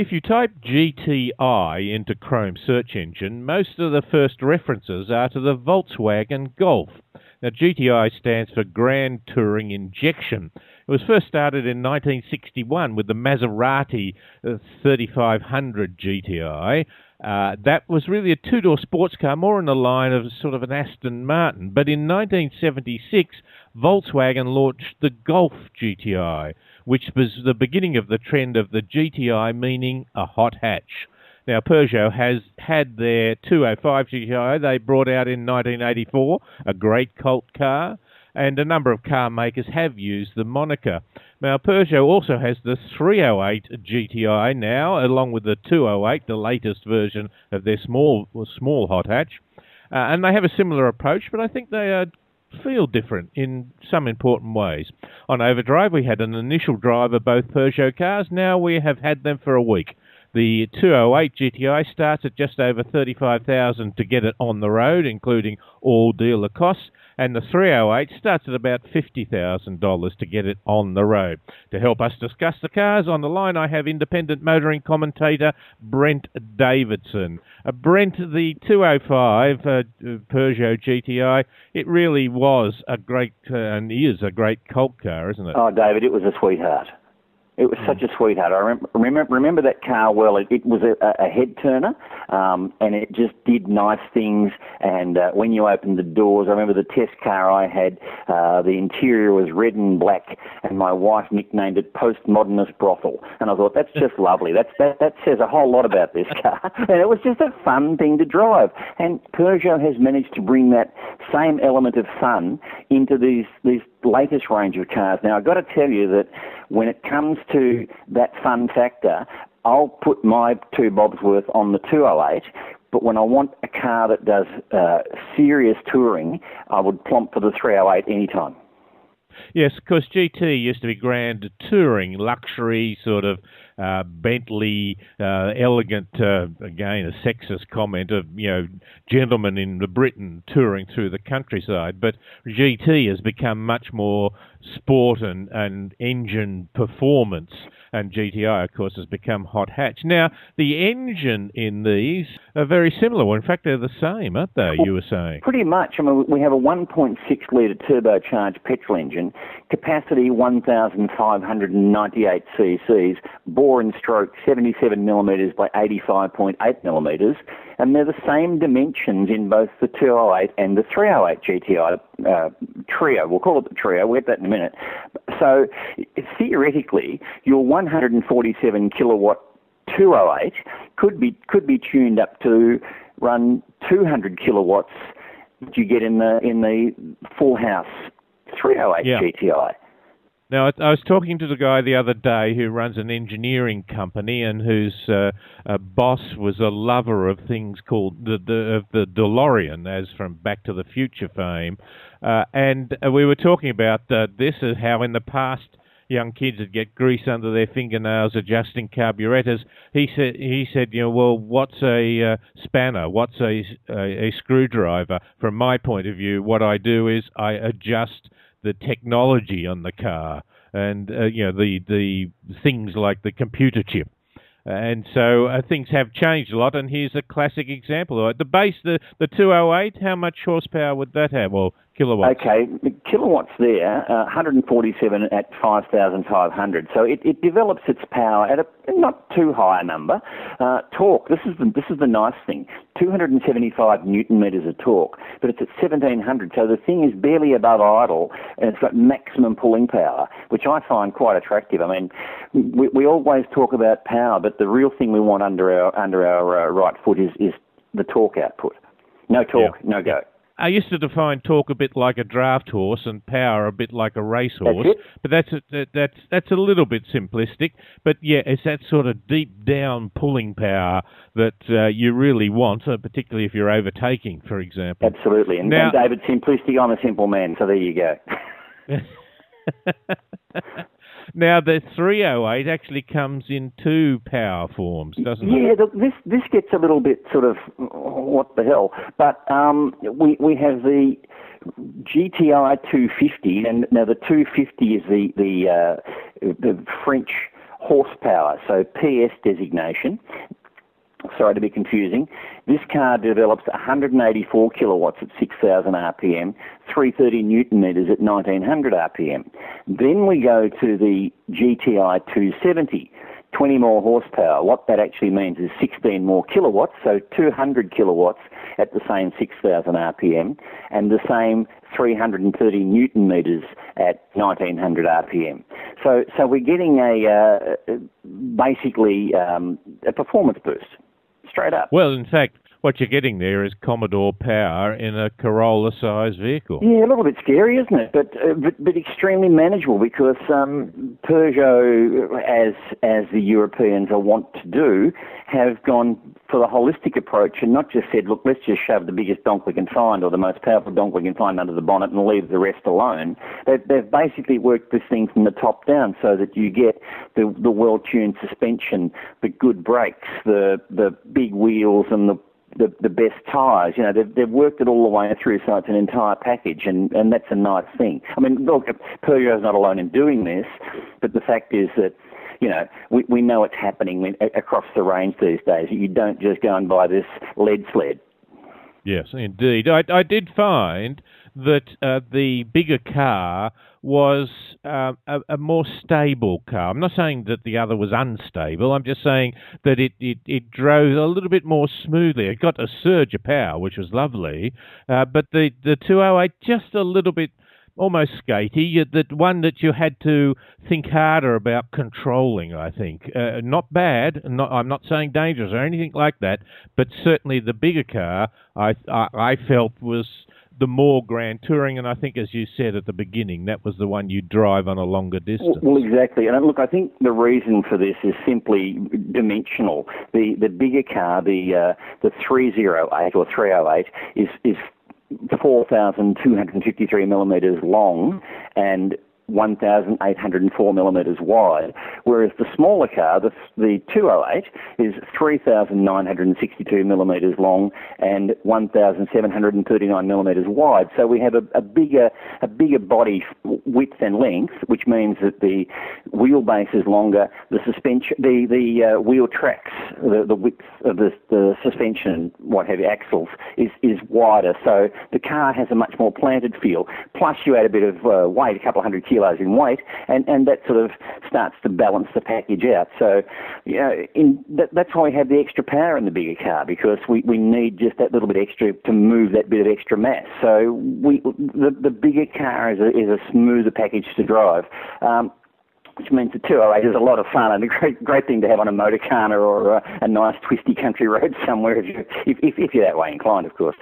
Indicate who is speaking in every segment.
Speaker 1: If you type GTI into Chrome search engine, most of the first references are to the Volkswagen Golf. Now, GTI stands for Grand Touring Injection. It was first started in 1961 with the Maserati 3500 GTI. Uh, that was really a two door sports car, more in the line of sort of an Aston Martin. But in 1976, Volkswagen launched the Golf GTI which was the beginning of the trend of the GTI meaning a hot hatch. Now, Peugeot has had their 205 GTI they brought out in 1984, a great cult car, and a number of car makers have used the moniker. Now, Peugeot also has the 308 GTI now, along with the 208, the latest version of their small small hot hatch. Uh, and they have a similar approach, but I think they are feel different in some important ways. On Overdrive, we had an initial drive of both Peugeot cars. Now we have had them for a week. The 208 GTI starts at just over 35,000 to get it on the road, including all dealer costs, and the 308 starts at about $50,000 to get it on the road. To help us discuss the cars on the line, I have independent motoring commentator Brent Davison. Uh, Brent, the 205 uh, Peugeot GTI, it really was a great uh, and is a great cult car, isn't it?
Speaker 2: Oh, David, it was a sweetheart. It was such a sweetheart. I remember remember, remember that car well. It, it was a, a head turner, um, and it just did nice things. And uh, when you opened the doors, I remember the test car I had. Uh, the interior was red and black, and my wife nicknamed it postmodernist brothel. And I thought that's just lovely. That's that that says a whole lot about this car. and it was just a fun thing to drive. And Peugeot has managed to bring that same element of fun into these these latest range of cars. Now I've got to tell you that when it comes to that fun factor, I'll put my two bobs worth on the 208, but when I want a car that does uh, serious touring, I would plump for the 308 anytime.
Speaker 1: Yes, because GT used to be grand touring, luxury sort of uh, Bentley, uh, elegant, uh, again, a sexist comment of, you know, gentlemen in the Britain touring through the countryside. But GT has become much more sport and, and engine performance and GTI, of course, has become hot hatch. Now, the engine in these are very similar. Well, in fact, they're the same, aren't they? Well, you were saying
Speaker 2: pretty much. I mean, we have a 1.6 litre turbocharged petrol engine, capacity 1,598 cc's, bore and stroke 77 millimetres by 85.8 millimetres and they're the same dimensions in both the 208 and the 308 GTI uh, trio. We'll call it the trio. We'll get that in a minute. So theoretically, your 147 kilowatt 208 could be could be tuned up to run 200 kilowatts that you get in the in the full house 308 yeah. GTI.
Speaker 1: Now, I was talking to the guy the other day who runs an engineering company and whose uh, boss was a lover of things called the, the of the DeLorean, as from Back to the Future fame. Uh, and uh, we were talking about uh, this is how in the past young kids would get grease under their fingernails adjusting carburetors. He said, he said, you know, well, what's a uh, spanner? What's a, a, a screwdriver? From my point of view, what I do is I adjust the technology on the car and uh, you know the the things like the computer chip. And so uh, things have changed a lot, and here's a classic example. The base, the, the 208, how much horsepower would that have? Well, kilowatts.
Speaker 2: Okay, kilowatts there, uh, 147 at 5,500. So it, it develops its power at a not too high a number. Uh, torque, this is the, this is the nice thing. 275 newton meters of torque, but it's at 1700, so the thing is barely above idle, and it's got maximum pulling power, which I find quite attractive. I mean, we, we always talk about power, but the real thing we want under our under our uh, right foot is is the torque output. No torque, yeah. no go.
Speaker 1: I used to define torque a bit like a draft horse and power a bit like a racehorse,
Speaker 2: that's
Speaker 1: but that's a, that's that's a little bit simplistic. But yeah, it's that sort of deep down pulling power that uh, you really want, uh, particularly if you're overtaking, for example.
Speaker 2: Absolutely. And, now, and David, simplicity. I'm a simple man, so there you go.
Speaker 1: Now the 308 actually comes in two power forms, doesn't
Speaker 2: yeah, it? Yeah, this this gets a little bit sort of what the hell. But um, we we have the GTI 250, and now the 250 is the the uh, the French horsepower, so PS designation. Sorry to be confusing. This car develops 184 kilowatts at 6,000 RPM, 330 newton meters at 1900 RPM. Then we go to the GTI 270. 20 more horsepower. What that actually means is 16 more kilowatts, so 200 kilowatts at the same 6,000 RPM, and the same 330 newton meters at 1900 RPM. So, so we're getting a uh, basically um, a performance boost straight up.
Speaker 1: Well, in fact, what you're getting there is Commodore power in a Corolla-sized vehicle.
Speaker 2: Yeah, a little bit scary, isn't it? But uh, but, but, extremely manageable because um, Peugeot, as as the Europeans are wont to do, have gone for the holistic approach and not just said, look, let's just shove the biggest donk we can find or the most powerful donk we can find under the bonnet and leave the rest alone. They've, they've basically worked this thing from the top down so that you get the the well-tuned suspension, the good brakes, the the big wheels and the the, the best tyres. You know, they've, they've worked it all the way through, so it's an entire package, and, and that's a nice thing. I mean, look, Peugeot's not alone in doing this, but the fact is that, you know, we, we know it's happening across the range these days. You don't just go and buy this lead sled.
Speaker 1: Yes, indeed. I, I did find that uh, the bigger car was uh, a, a, more stable car. I'm not saying that the other was unstable. I'm just saying that it, it, it drove a little bit more smoothly. It got a surge of power, which was lovely, uh, but the, the 208 just a little bit almost skatey. That one that you had to think harder about controlling. I think uh, not bad. Not, I'm not saying dangerous or anything like that, but certainly the bigger car I I, I felt was the more grand touring, and I think, as you said at the beginning, that was the one you drive on a longer distance.
Speaker 2: Well, exactly. And look, I think the reason for this is simply dimensional. The the bigger car, the uh, the 308 or 308, is is 4,253 millimetres long and 1,804 millimetres wide, whereas the smaller car, the, the 208, is 3,962 millimetres long and 1,739 millimetres wide. So we have a, a, bigger a bigger body width and length, which means that the wheelbase is longer. The suspension, the the uh, wheel tracks, the, the width of the, the suspension, what have you, axles is is wider. So the car has a much more planted feel. Plus, you add a bit of uh, weight, a couple of hundred kilos kilos weight, and, and that sort of starts to balance the package out. So, you know, in, that, that's why we have the extra power in the bigger car because we, we need just that little bit extra to move that bit of extra mass. So we the, the bigger car is a, is a smoother package to drive. Um, which means the 208 is a lot of fun and a great great thing to have on a motor car or a, a nice twisty country road somewhere if, you, if, if, if you're that way inclined, of course.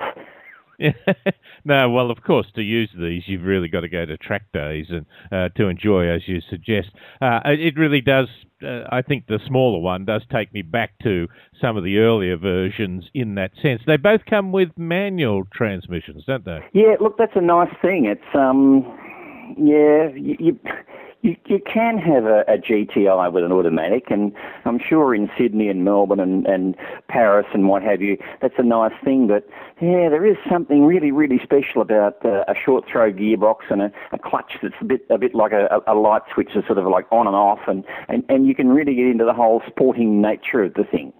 Speaker 1: no, well, of course, to use these, you've really got to go to track days and uh, to enjoy, as you suggest. Uh, it really does. Uh, I think the smaller one does take me back to some of the earlier versions in that sense. They both come with manual transmissions, don't they?
Speaker 2: Yeah, look, that's a nice thing. It's um, yeah, you, you you, you can have a, a, GTI with an automatic, and I'm sure in Sydney and Melbourne and, and Paris and what have you, that's a nice thing. But yeah, there is something really, really special about uh, a short throw gearbox and a, a, clutch that's a bit, a bit like a, a light switch, is sort of like on and off, and, and, and you can really get into the whole sporting nature of the thing.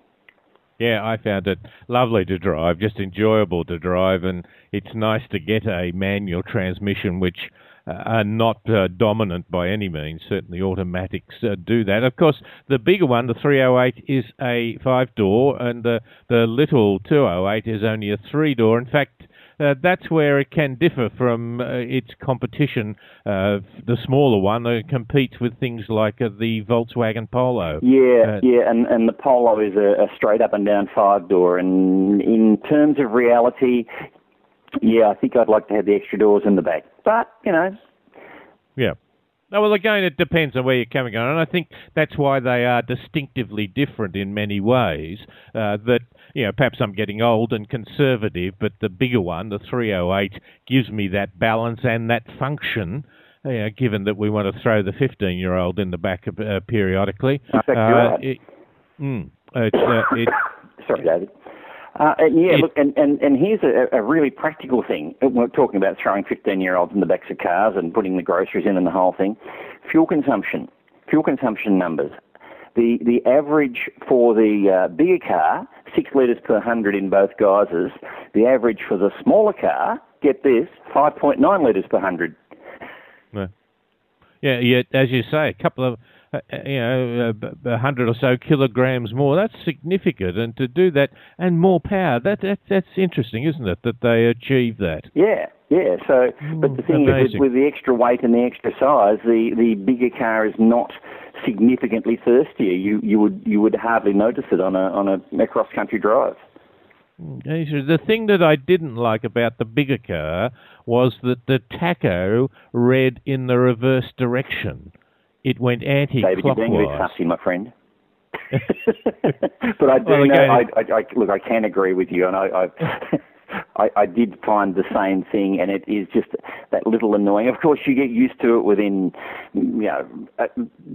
Speaker 1: Yeah, I found it lovely to drive, just enjoyable to drive, and it's nice to get a manual transmission which are not uh, dominant by any means. Certainly, automatics uh, do that. Of course, the bigger one, the 308, is a five door, and the the little 208 is only a three door. In fact. Uh, that's where it can differ from uh, its competition. Uh, the smaller one uh, competes with things like the Volkswagen Polo.
Speaker 2: Yeah, yeah, and, and the Polo is a, a straight up and down five door. And in terms of reality, yeah, I think I'd like to have the extra doors in the back. But, you know.
Speaker 1: Yeah. No, well, again, it depends on where you're coming on, and I think that's why they are distinctively different in many ways. Uh, that you know, perhaps I'm getting old and conservative, but the bigger one, the 308, gives me that balance and that function. Uh, given that we want to throw the 15-year-old in the back uh, periodically,
Speaker 2: uh, it,
Speaker 1: mm, it, uh, it,
Speaker 2: Sorry, David. Uh, and yeah, look, and, and, and here's a, a really practical thing. We're talking about throwing 15 year olds in the backs of cars and putting the groceries in and the whole thing. Fuel consumption, fuel consumption numbers. the the average for the uh, bigger car, six litres per hundred in both geysers. The average for the smaller car, get this, 5.9 litres per hundred.
Speaker 1: Yeah, yeah, as you say, a couple of uh, uh you know, a hundred or so kilograms more. That's significant, and to do that and more power. That, that that's interesting, isn't it? That they achieve that.
Speaker 2: Yeah, yeah. So, hmm, but the thing
Speaker 1: Amazing.
Speaker 2: is, with, with the extra weight and the extra size, the the bigger car is not significantly thirstier. You you would you would hardly notice it on a on a, a cross country drive.
Speaker 1: Hmm, the thing that I didn't like about the bigger car was that the tacho read in the reverse direction. It went anti-clockwise.
Speaker 2: David, you're being a bit fussy, my friend. but I do
Speaker 1: Well,
Speaker 2: know. I, I, I, look, I can agree with you, and I, I, I, did find the same thing, and it is just that little annoying. Of course, you get used to it within, you know, uh,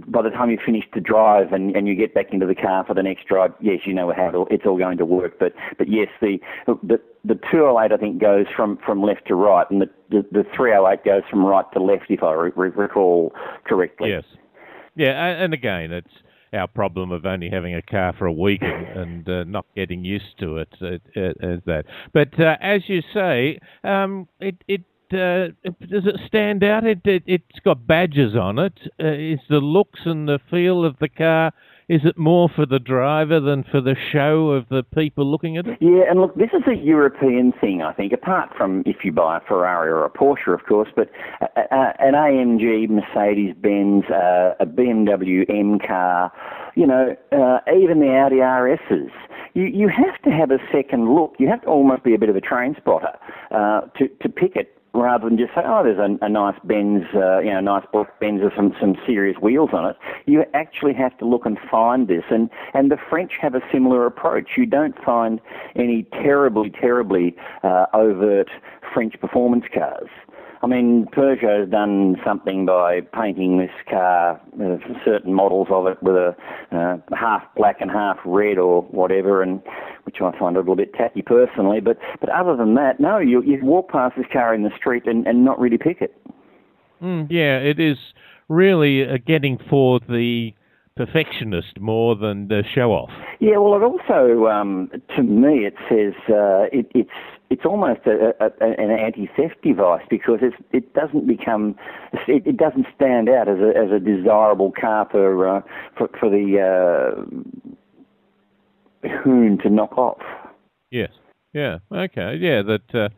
Speaker 2: by the time you finish the drive and, and you get back into the car for the next drive. Yes, you know how it all, it's all going to work, but but yes, the the the 208 I think goes from, from left to right, and the, the the 308 goes from right to left, if I re- recall correctly.
Speaker 1: Yes. Yeah, and again, it's our problem of only having a car for a week and, and uh, not getting used to it uh, uh, as that. But uh, as you say, um, it it. Uh, does it stand out? It, it it's got badges on it. Uh, is the looks and the feel of the car? Is it more for the driver than for the show of the people looking at it?
Speaker 2: Yeah, and look, this is a European thing, I think, apart from if you buy a Ferrari or a Porsche, of course, but uh, uh, an AMG, Mercedes Benz, uh, a BMW M car, you know, uh, even the Audi RSs. You, you have to have a second look. You have to almost be a bit of a train spotter uh, to, to pick it rather than just say, oh, there's a, a nice Benz, uh, you know, nice black Benz with some, some serious wheels on it. You actually have to look and find this. And, and the French have a similar approach. You don't find any terribly, terribly uh, overt French performance cars. I mean, Peugeot's done something by painting this car, uh, certain models of it, with a uh, half black and half red or whatever, and which I find a little bit tacky personally. But but other than that, no, you you walk past this car in the street and, and not really pick it.
Speaker 1: Mm, yeah, it is really uh, getting for the perfectionist more than the show off.
Speaker 2: Yeah, well, it also, um, to me, it says uh, it, it's it's almost a, a, an anti-theft device because it's, it doesn't become, it, it doesn't stand out as a, as a desirable car for uh, for, for the uh, hoon to knock off.
Speaker 1: Yes. Yeah. Okay. Yeah. That. Uh,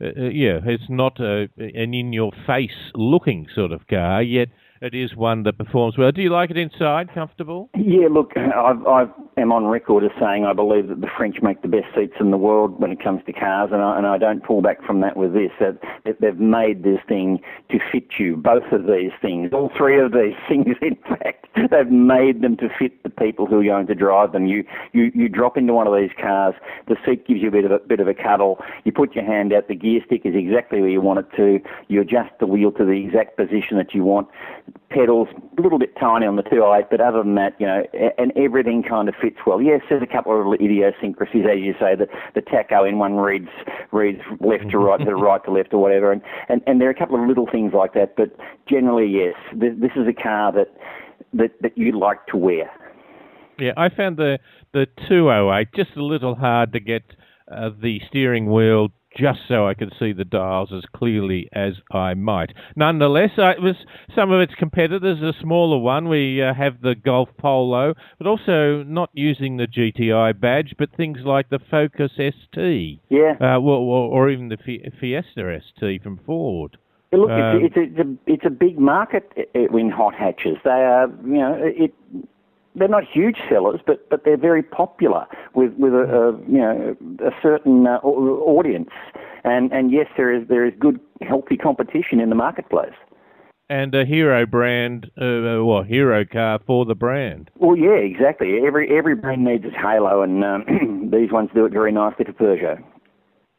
Speaker 1: uh, yeah, it's not a, an in-your-face looking sort of car, yet it is one that performs well. Do you like it inside? Comfortable?
Speaker 2: Yeah, look, I am on record as saying I believe that the French make the best seats in the world when it comes to cars, and I, and I don't pull back from that with this. That, that they've made this thing to fit you. Both of these things, all three of these things, in fact, they've made them to fit the people who are going to drive them. You you you drop into one of these cars, the seat gives you a bit of a bit of a cuddle. You put your hand out, the gear stick is exactly where you want it to. You adjust the wheel to the exact position that you want pedals a little bit tiny on the 208, but other than that, you know, and everything kind of fits well. Yes, there's a couple of little idiosyncrasies, as you say. The the tacho in one reads reads left to right, to right to left, or whatever, and, and and there are a couple of little things like that. But generally, yes, this, this is a car that that that you like to wear.
Speaker 1: Yeah, I found the the 208 just a little hard to get uh, the steering wheel just so I could see the dials as clearly as I might. Nonetheless, uh, it was some of its competitors, a smaller one. We uh, have the Golf Polo, but also not using the GTI badge, but things like the Focus ST,
Speaker 2: Yeah.
Speaker 1: uh, or, or, even the Fiesta ST from Ford.
Speaker 2: Look,
Speaker 1: Um,
Speaker 2: it's, it's, a, it's a it's a big market i- i- in hot hatches. They are, you know, it. They're not huge sellers, but, but they're very popular with with a, a you know a certain uh, audience, and and yes, there is there is good healthy competition in the marketplace.
Speaker 1: And a hero brand, uh, well, hero car for the brand.
Speaker 2: Well, yeah, exactly. Every every brand needs its halo, and um, these ones do it very nicely for Peugeot.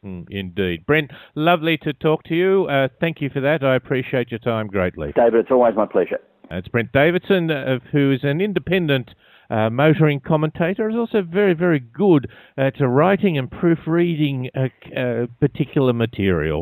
Speaker 1: Mm, indeed. Brent, lovely to talk to you. Uh, thank you for that. I appreciate your time greatly.
Speaker 2: David, it's always my pleasure.
Speaker 1: It's Brent Davison, uh, who is an independent uh, motoring commentator, is also very, very good at writing and proofreading uh, uh, particular material.